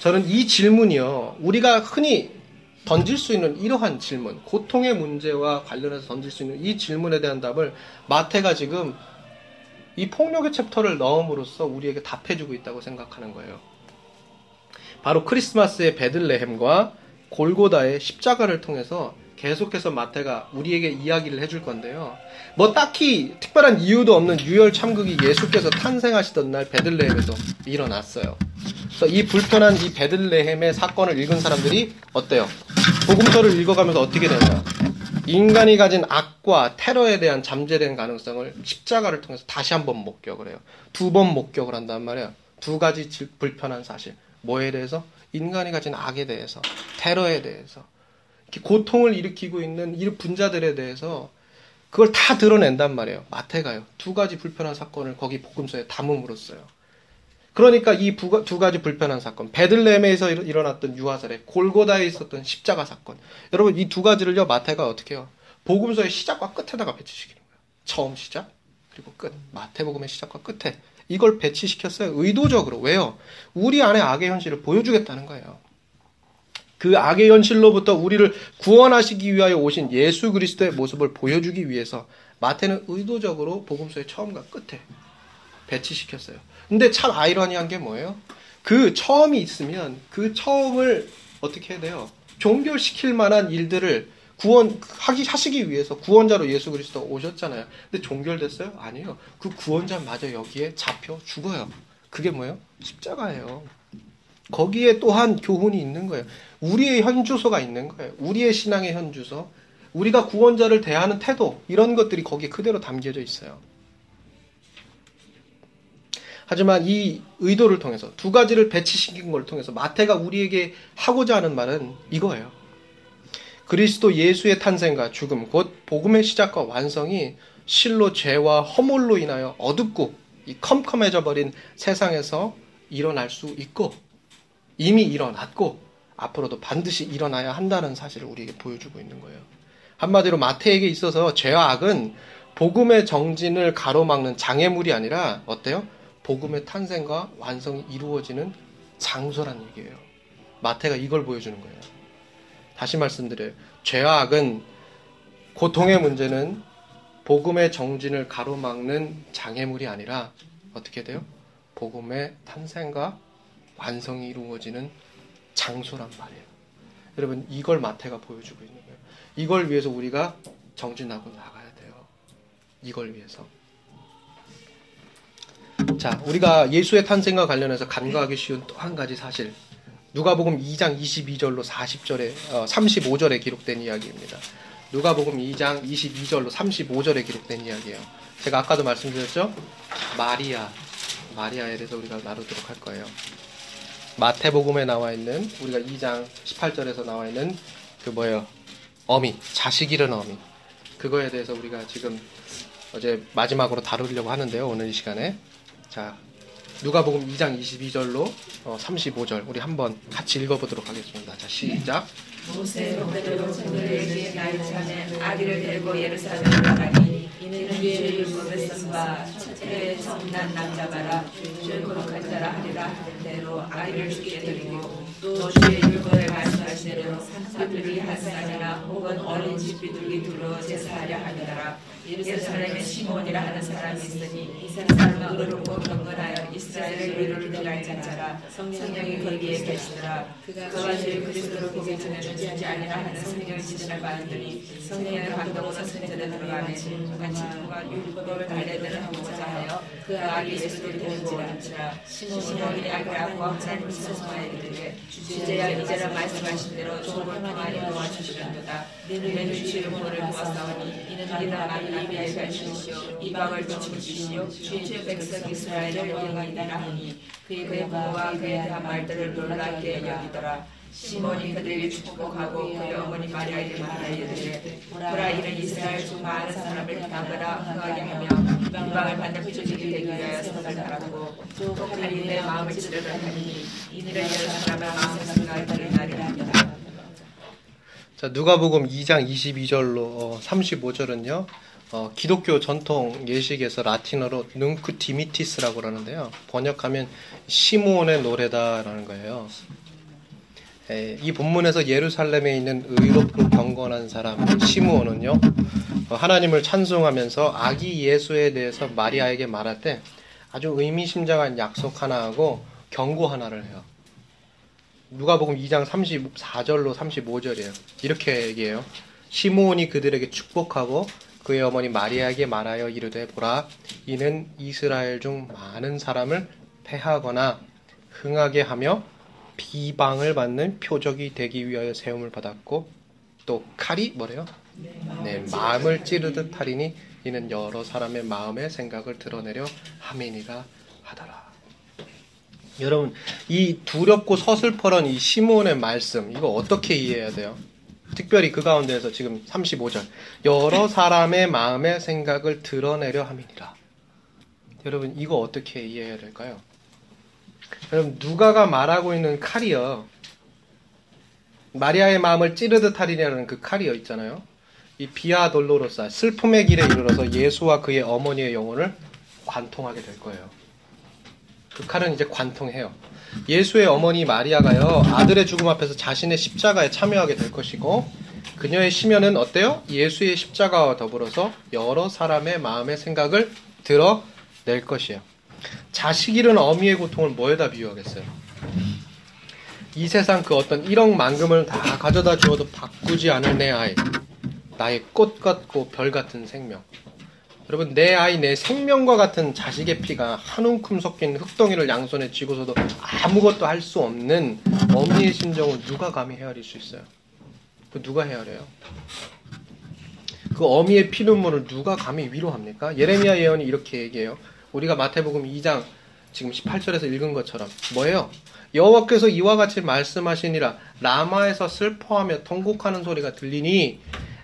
저는 이 질문이요, 우리가 흔히 던질 수 있는 이러한 질문, 고통의 문제와 관련해서 던질 수 있는 이 질문에 대한 답을 마태가 지금 이 폭력의 챕터를 넣음으로써 우리에게 답해주고 있다고 생각하는 거예요. 바로 크리스마스의 베들레헴과 골고다의 십자가를 통해서 계속해서 마태가 우리에게 이야기를 해줄 건데요. 뭐 딱히 특별한 이유도 없는 유혈 참극이 예수께서 탄생하시던 날 베들레헴에서 일어났어요. 그래서 이 불편한 이 베들레헴의 사건을 읽은 사람들이 어때요? 복음서를 읽어가면서 어떻게 되냐? 인간이 가진 악과 테러에 대한 잠재된 가능성을 십자가를 통해서 다시 한번 목격을 해요. 두 번 목격을 한단 말이에요. 두 가지 불편한 사실. 뭐에 대해서? 인간이 가진 악에 대해서, 테러에 대해서, 고통을 일으키고 있는 이 분자들에 대해서 그걸 다 드러낸단 말이에요. 마태가요. 두 가지 불편한 사건을 거기 복음서에 담음으로써요. 그러니까 이 두 가지 불편한 사건, 베들레헴에서 일어났던 유아살에 골고다에 있었던 십자가 사건. 여러분 이 두 가지를요 마태가 어떻게 해요? 복음서의 시작과 끝에다가 배치시키는 거예요. 처음 시작 그리고 끝. 마태복음의 시작과 끝에 이걸 배치시켰어요. 의도적으로. 왜요? 우리 안에 악의 현실을 보여주겠다는 거예요. 그 악의 현실로부터 우리를 구원하시기 위하여 오신 예수 그리스도의 모습을 보여주기 위해서 마태는 의도적으로 복음서의 처음과 끝에 배치시켰어요. 근데 참 아이러니한 게 뭐예요? 그 처음이 있으면 그 처음을 어떻게 해야 돼요? 종결시킬 만한 일들을 구원 하기 하시기 위해서 구원자로 예수 그리스도 오셨잖아요. 근데 종결됐어요? 아니에요. 그 구원자마저 여기에 잡혀 죽어요. 그게 뭐예요? 십자가예요. 거기에 또한 교훈이 있는 거예요. 우리의 현주소가 있는 거예요. 우리의 신앙의 현주소, 우리가 구원자를 대하는 태도 이런 것들이 거기에 그대로 담겨져 있어요. 하지만 이 의도를 통해서 두 가지를 배치시킨 걸 통해서 마태가 우리에게 하고자 하는 말은 이거예요. 그리스도 예수의 탄생과 죽음, 곧 복음의 시작과 완성이 실로 죄와 허물로 인하여 어둡고 이 컴컴해져 버린 세상에서 일어날 수 있고 이미 일어났고 앞으로도 반드시 일어나야 한다는 사실을 우리에게 보여주고 있는 거예요. 한마디로 마태에게 있어서 죄와 악은 복음의 정진을 가로막는 장애물이 아니라 어때요? 복음의 탄생과 완성이 이루어지는 장소란 얘기예요. 마태가 이걸 보여주는 거예요. 다시 말씀드려요. 죄와 악은 고통의 문제는 복음의 정진을 가로막는 장애물이 아니라 어떻게 돼요? 복음의 탄생과 완성이 이루어지는 장소란 말이에요. 여러분 이걸 마태가 보여주고 있는 거예요. 이걸 위해서 우리가 정진하고 나가야 돼요. 이걸 위해서. 자, 우리가 예수의 탄생과 관련해서 간과하기 쉬운 또 한 가지 사실. 누가복음 2장 22절로 40절에 어, 35절에 기록된 이야기입니다. 누가복음 2장 22절로 35절에 기록된 이야기예요. 제가 아까도 말씀드렸죠? 마리아, 마리아에 대해서 우리가 나누도록 할 거예요. 마태복음에 나와 있는 우리가 2장 18절에서 나와 있는 그 뭐예요? 어미, 자식 잃은 어미. 그거에 대해서 우리가 지금 어제 마지막으로 다루려고 하는데요. 오늘 이 시간에. 자, 누가복음 2장 22절로 35절 우리 한번 같이 읽어보도록 하겠습니다. 자, 시작. 모세로 그대로 그들에게 나이 차에 아기를 데리고 예루살렘에 가니 이는 주의 율법에 쓴바 첫째 성난 남자마라 주의 거룩한 자라 하리라 대로 아기를 죽게 드리고 또 주의 율법에 말씀하신 대로 산비둘기 한 쌍이나 혹은 어린 집 비둘기 두루 제사하려 하니라 예루살렘에 시몬이라 하는 사람이 있으니 이 사람은 의롭고 경건하여 이스라엘을 위로를 할 자라. 성령이 거기에 계시더라. 그가 주의 그리스도를 보기 전에 주지 아니라 하는 성령의 지시를 받으니 성령의 감동으로 선전에 들어가매 같이 그가 율법을 달래드는 하고자 하여 그 아기 예수를 온지라. 시몬이 아기 앞과 하나님을 선성하여 이르되 주제야 이제는 말씀하신 대로 조국을 평안히 도와주시려도다 너는 주의 본을 보았사오니 이는 많은 이비에 가르치시오 이방을 도주시오 주의 백성 이스라엘을 영광이라 하니 그의 그에 대한 말들을 놀랍게 여기더라 시몬이 그들에게 축복하고 그의 어머니 마리아에게 말하이르되 보라 이는 이스라엘 중 많은 사람을 당하라 흥하게 하며 이방을 받는 표적이 되기 위하여 선을 달았고 또 하나님의 마음을 찌르려 하니 이는 여러 사람의 마음을 생각하는 날이라 합니다. 자, 누가복음 2장 22절로 어, 35절은요. 어, 기독교 전통 예식에서 라틴어로 능크 디미티스라고 그러는데요. 번역하면 시므온의 노래다라는 거예요. 에, 이 본문에서 예루살렘에 있는 의롭고 경건한 사람 시므온은요. 어, 하나님을 찬송하면서 아기 예수에 대해서 마리아에게 말할 때 아주 의미심장한 약속 하나 하고 경고 하나를 해요. 누가복음 2장 34절로 35절이에요. 이렇게 얘기해요. 시므온이 그들에게 축복하고 그의 어머니 마리아에게 말하여 이르되 보라 이는 이스라엘 중 많은 사람을 패하거나 흥하게 하며 비방을 받는 표적이 되기 위하여 세움을 받았고 또 칼이 뭐래요? 네, 마음을 찌르듯 하리니 이는 여러 사람의 마음의 생각을 드러내려 함이니라 하더라. 여러분 이 두렵고 서슬퍼런 이 시몬의 말씀 이거 어떻게 이해해야 돼요? 특별히 그 가운데에서 지금 35절 여러 사람의 마음의 생각을 드러내려 함이니라. 여러분 이거 어떻게 이해해야 될까요? 여러분 누가가 말하고 있는 칼이요. 마리아의 마음을 찌르듯 하리냐는 그 칼이요 있잖아요. 이 비아 돌로로사 슬픔의 길에 이르러서 예수와 그의 어머니의 영혼을 관통하게 될 거예요. 그 칼은 이제 관통해요. 예수의 어머니 마리아가요, 아들의 죽음 앞에서 자신의 십자가에 참여하게 될 것이고, 그녀의 심연은 어때요? 예수의 십자가와 더불어서 여러 사람의 마음의 생각을 드러낼 것이에요. 자식 잃은 어미의 고통을 뭐에다 비유하겠어요? 이 세상 그 어떤 1억 만금을 다 가져다 주어도 바꾸지 않을 내 아이. 나의 꽃 같고 별 같은 생명. 여러분, 내 아이, 내 생명과 같은 자식의 피가 한 움큼 섞인 흙덩이를 양손에 쥐고서도 아무것도 할 수 없는 어미의 심정을 누가 감히 헤아릴 수 있어요? 그 누가 헤아려요? 그 어미의 피눈물을 누가 감히 위로합니까? 예레미야 예언이 이렇게 얘기해요. 우리가 마태복음 2장 지금 18절에서 읽은 것처럼 뭐예요? 여호와께서 이와 같이 말씀하시니라 라마에서 슬퍼하며 통곡하는 소리가 들리니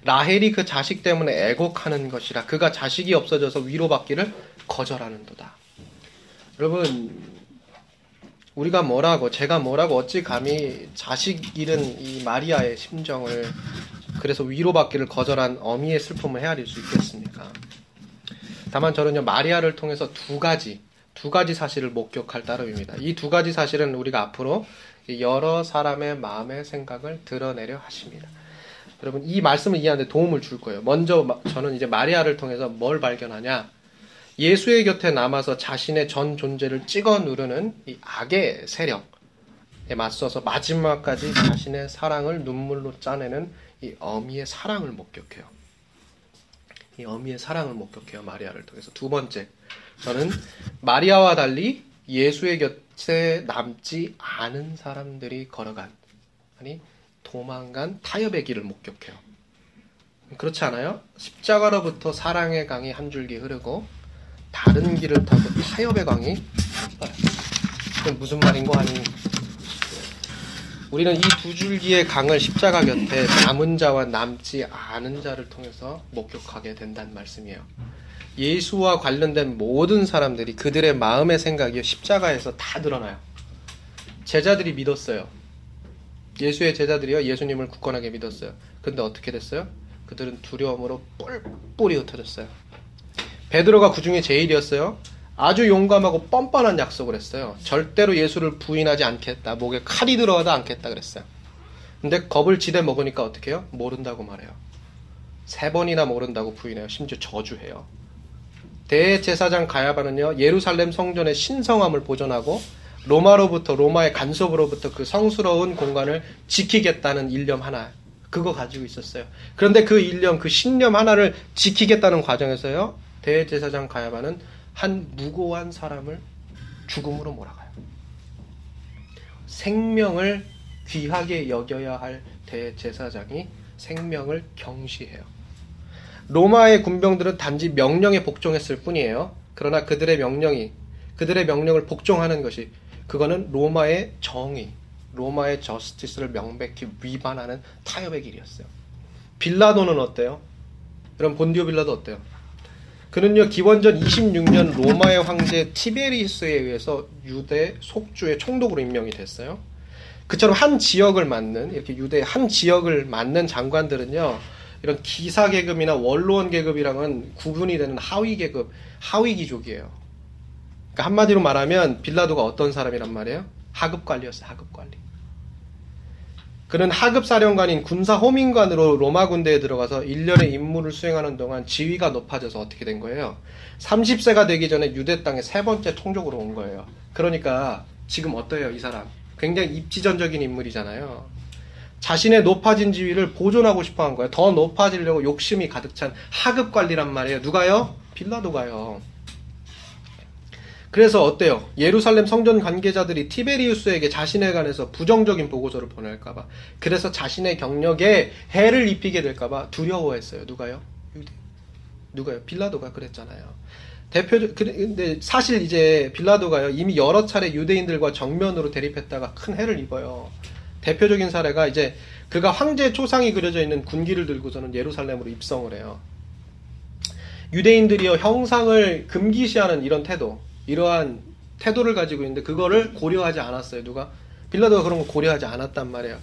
라헬이 그 자식 때문에 애곡하는 것이라 그가 자식이 없어져서 위로받기를 거절하는도다. 여러분 우리가 뭐라고 제가 뭐라고 어찌 감히 자식 잃은 이 마리아의 심정을 그래서 위로받기를 거절한 어미의 슬픔을 헤아릴 수 있겠습니까? 다만 저는요 마리아를 통해서 두 가지 두 가지 사실을 목격할 따름입니다. 이 두 가지 사실은 우리가 앞으로 여러 사람의 마음의 생각을 드러내려 하십니다. 여러분 이 말씀을 이해하는데 도움을 줄 거예요. 먼저 저는 이제 마리아를 통해서 뭘 발견하냐? 예수의 곁에 남아서 자신의 전 존재를 찍어 누르는 이 악의 세력에 맞서서 마지막까지 자신의 사랑을 눈물로 짜내는 이 어미의 사랑을 목격해요. 이 어미의 사랑을 목격해요. 마리아를 통해서. 두 번째, 저는 마리아와 달리 예수의 곁에 남지 않은 사람들이 걸어간, 아니, 도망간 타협의 길을 목격해요. 그렇지 않아요? 십자가로부터 사랑의 강이 한 줄기 흐르고 다른 길을 타고 타협의 강이 그건 무슨 말인고 하니 우리는 이 두 줄기의 강을 십자가 곁에 남은 자와 남지 않은 자를 통해서 목격하게 된다는 말씀이에요. 예수와 관련된 모든 사람들이 그들의 마음의 생각이 십자가에서 다 드러나요. 제자들이 믿었어요. 예수의 제자들이요, 예수님을 굳건하게 믿었어요. 근데 어떻게 됐어요? 그들은 두려움으로 뿔뿔이 흩어졌어요. 베드로가 그 중에 제일이었어요. 아주 용감하고 뻔뻔한 약속을 했어요. 절대로 예수를 부인하지 않겠다. 목에 칼이 들어가도 않겠다 그랬어요. 근데 겁을 지대 먹으니까 어떻게 해요? 모른다고 말해요. 세 번이나 모른다고 부인해요. 심지어 저주해요. 대제사장 가야바는요, 예루살렘 성전의 신성함을 보존하고 로마로부터 로마의 간섭으로부터 그 성스러운 공간을 지키겠다는 일념 하나 그거 가지고 있었어요. 그런데 그 일념, 그 신념 하나를 지키겠다는 과정에서요, 대제사장 가야바는 한 무고한 사람을 죽음으로 몰아가요. 생명을 귀하게 여겨야 할 대제사장이 생명을 경시해요. 로마의 군병들은 단지 명령에 복종했을 뿐이에요. 그러나 그들의 명령이 그들의 명령을 복종하는 것이 그거는 로마의 정의, 로마의 저스티스를 명백히 위반하는 타협의 길이었어요. 빌라도는 어때요? 여러분 본디오 빌라도 어때요? 그는요 기원전 26년 로마의 황제 티베리스에 의해서 유대 속주의 총독으로 임명이 됐어요. 그처럼 한 지역을 맡는 이렇게 유대 한 지역을 맡는 장관들은요 이런 기사 계급이나 원로원 계급이랑은 구분이 되는 하위 계급, 하위 귀족이에요. 그러니까 한마디로 말하면 빌라도가 어떤 사람이란 말이에요? 하급 관리였어요. 하급 관리. 그는 하급 사령관인 군사 호민관으로 로마 군대에 들어가서 1년의 임무를 수행하는 동안 지위가 높아져서 어떻게 된 거예요? 30세가 되기 전에 유대 땅에 세 번째 총독으로 온 거예요. 그러니까 지금 어때요, 이 사람? 굉장히 입지전적인 인물이잖아요. 자신의 높아진 지위를 보존하고 싶어 한 거예요. 더 높아지려고 욕심이 가득 찬 하급 관리란 말이에요. 누가요? 빌라도가요. 그래서 어때요? 예루살렘 성전 관계자들이 티베리우스에게 자신에 관해서 부정적인 보고서를 보낼까봐. 그래서 자신의 경력에 해를 입히게 될까봐 두려워했어요. 누가요? 누가요? 빌라도가 그랬잖아요. 대표적, 근데 사실 이제 빌라도가요, 이미 여러 차례 유대인들과 정면으로 대립했다가 큰 해를 입어요. 대표적인 사례가 이제 그가 황제 초상이 그려져 있는 군기를 들고서는 예루살렘으로 입성을 해요. 유대인들이요, 형상을 금기시하는 이런 태도, 이러한 태도를 가지고 있는데 그거를 고려하지 않았어요. 누가? 빌라도가 그런 거 고려하지 않았단 말이에요.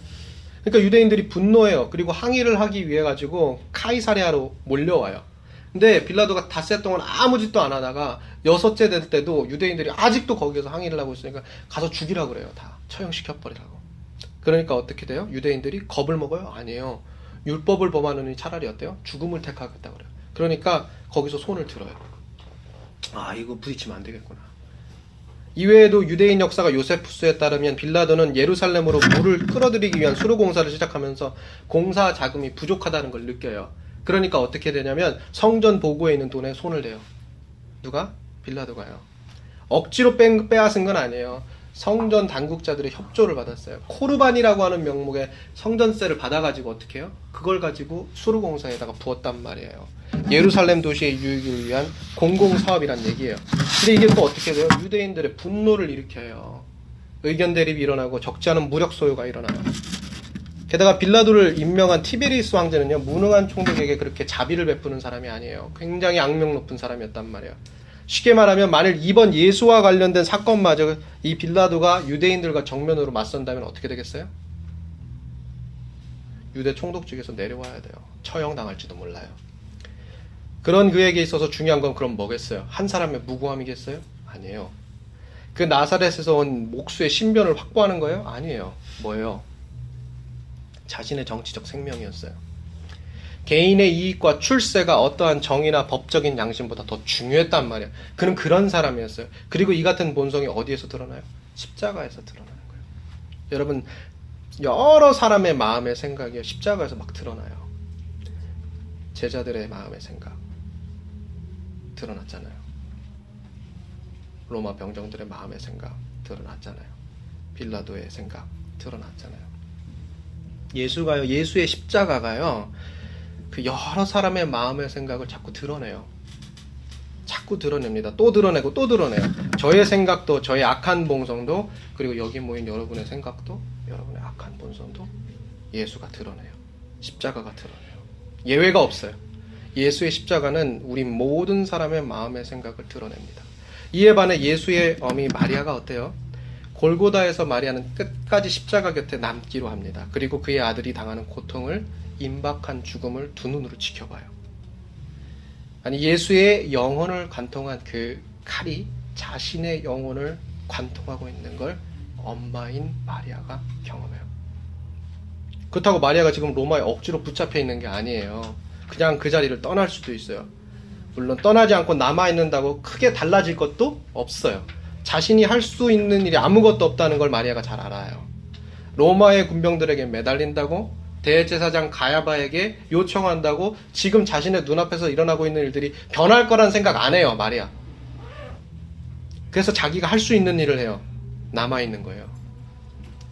그러니까 유대인들이 분노해요. 그리고 항의를 하기 위해 가지고 카이사레아로 몰려와요. 근데 빌라도가 닷새 동안 아무 짓도 안 하다가 여섯째 될 때도 유대인들이 아직도 거기에서 항의를 하고 있으니까 가서 죽이라 그래요. 다 처형시켜 버리라고. 그러니까 어떻게 돼요? 유대인들이 겁을 먹어요? 아니에요. 율법을 범하느니 차라리 어때요? 죽음을 택하겠다 그래요. 그러니까 거기서 손을 들어요. 아 이거 부딪히면 안 되겠구나. 이외에도 유대인 역사가 요세푸스에 따르면 빌라도는 예루살렘으로 물을 끌어들이기 위한 수로 공사를 시작하면서 공사 자금이 부족하다는 걸 느껴요. 그러니까 어떻게 되냐면 성전 보고에 있는 돈에 손을 대요. 누가? 빌라도가요. 억지로 뺀, 빼앗은 건 아니에요. 성전 당국자들의 협조를 받았어요. 코르반이라고 하는 명목의 성전세를 받아가지고 어떻게 해요? 그걸 가지고 수로공사에다가 부었단 말이에요. 예루살렘 도시의 유익을 위한 공공사업이란 얘기예요. 근데 이게 또 어떻게 돼요? 유대인들의 분노를 일으켜요. 의견 대립이 일어나고 적지 않은 무력 소요가 일어나요. 게다가 빌라도를 임명한 티베리스 왕제는요, 무능한 총독에게 그렇게 자비를 베푸는 사람이 아니에요. 굉장히 악명 높은 사람이었단 말이에요. 쉽게 말하면 만일 이번 예수와 관련된 사건마저 이 빌라도가 유대인들과 정면으로 맞선다면 어떻게 되겠어요? 유대 총독 측에서 내려와야 돼요. 처형당할지도 몰라요. 그런 그에게 있어서 중요한 건 그럼 뭐겠어요? 한 사람의 무고함이겠어요? 아니에요. 그 나사렛에서 온 목수의 신변을 확보하는 거예요? 아니에요. 뭐예요? 자신의 정치적 생명이었어요. 개인의 이익과 출세가 어떠한 정의나 법적인 양심보다 더 중요했단 말이에요. 그는 그런 사람이었어요. 그리고 이 같은 본성이 어디에서 드러나요? 십자가에서 드러나는 거예요. 여러분, 여러 사람의 마음의 생각이 십자가에서 막 드러나요. 제자들의 마음의 생각. 드러났잖아요. 로마 병정들의 마음의 생각 드러났잖아요. 빌라도의 생각 드러났잖아요. 예수가요, 예수의 십자가가요, 그 여러 사람의 마음의 생각을 자꾸 드러내요. 자꾸 드러냅니다. 또 드러내고 또 드러내요. 저의 생각도, 저의 악한 본성도, 그리고 여기 모인 여러분의 생각도, 여러분의 악한 본성도 예수가 드러내요. 십자가가 드러내요. 예외가 없어요. 예수의 십자가는 우리 모든 사람의 마음의 생각을 드러냅니다. 이에 반해 예수의 어미 마리아가 어때요? 골고다에서 마리아는 끝까지 십자가 곁에 남기로 합니다. 그리고 그의 아들이 당하는 고통을 임박한 죽음을 두 눈으로 지켜봐요. 아니 예수의 영혼을 관통한 그 칼이 자신의 영혼을 관통하고 있는 걸 엄마인 마리아가 경험해요. 그렇다고 마리아가 지금 로마에 억지로 붙잡혀 있는 게 아니에요. 그냥 그 자리를 떠날 수도 있어요. 물론 떠나지 않고 남아 있는다고 크게 달라질 것도 없어요. 자신이 할 수 있는 일이 아무것도 없다는 걸 마리아가 잘 알아요. 로마의 군병들에게 매달린다고 대제사장 가야바에게 요청한다고 지금 자신의 눈앞에서 일어나고 있는 일들이 변할 거란 생각 안 해요, 마리아. 그래서 자기가 할 수 있는 일을 해요. 남아 있는 거예요.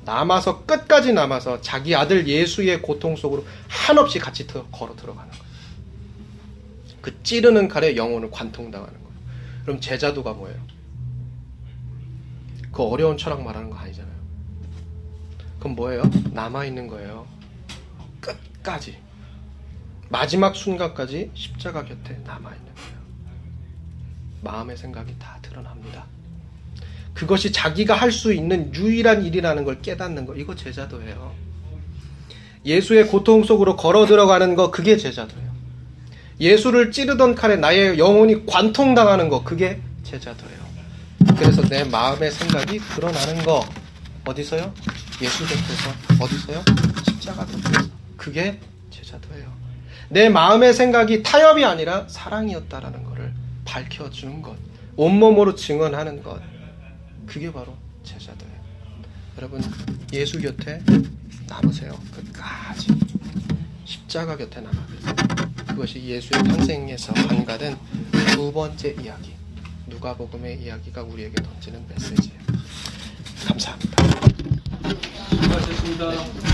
남아서 끝까지 남아서 자기 아들 예수의 고통 속으로 한없이 같이 걸어 들어가는 거예요. 그 찌르는 칼에 영혼을 관통당하는 거예요. 그럼 제자도가 뭐예요? 그 어려운 철학 말하는 거 아니잖아요. 그럼 뭐예요? 남아있는 거예요. 끝까지. 마지막 순간까지 십자가 곁에 남아 있는 거예요. 마음의 생각이 다 드러납니다. 그것이 자기가 할 수 있는 유일한 일이라는 걸 깨닫는 거. 이거 제자도예요. 예수의 고통 속으로 걸어 들어가는 거, 그게 제자도예요. 예수를 찌르던 칼에 나의 영혼이 관통당하는 거, 그게 제자도예요. 그래서 내 마음의 생각이 드러나는 거, 어디서요? 예수 곁에서. 어디서요? 십자가 곁에서. 그게 제자도예요. 내 마음의 생각이 타협이 아니라 사랑이었다라는 것을 밝혀주는 것. 온몸으로 증언하는 것. 그게 바로 제자도예요. 여러분, 예수 곁에 남으세요. 끝까지. 십자가 곁에 남아계세요. 그것이 예수의 탄생에서 한가된 두 번째 이야기. 누가복음의 이야기가 우리에게 던지는 메시지예요. 감사합니다. 수고하셨습니다.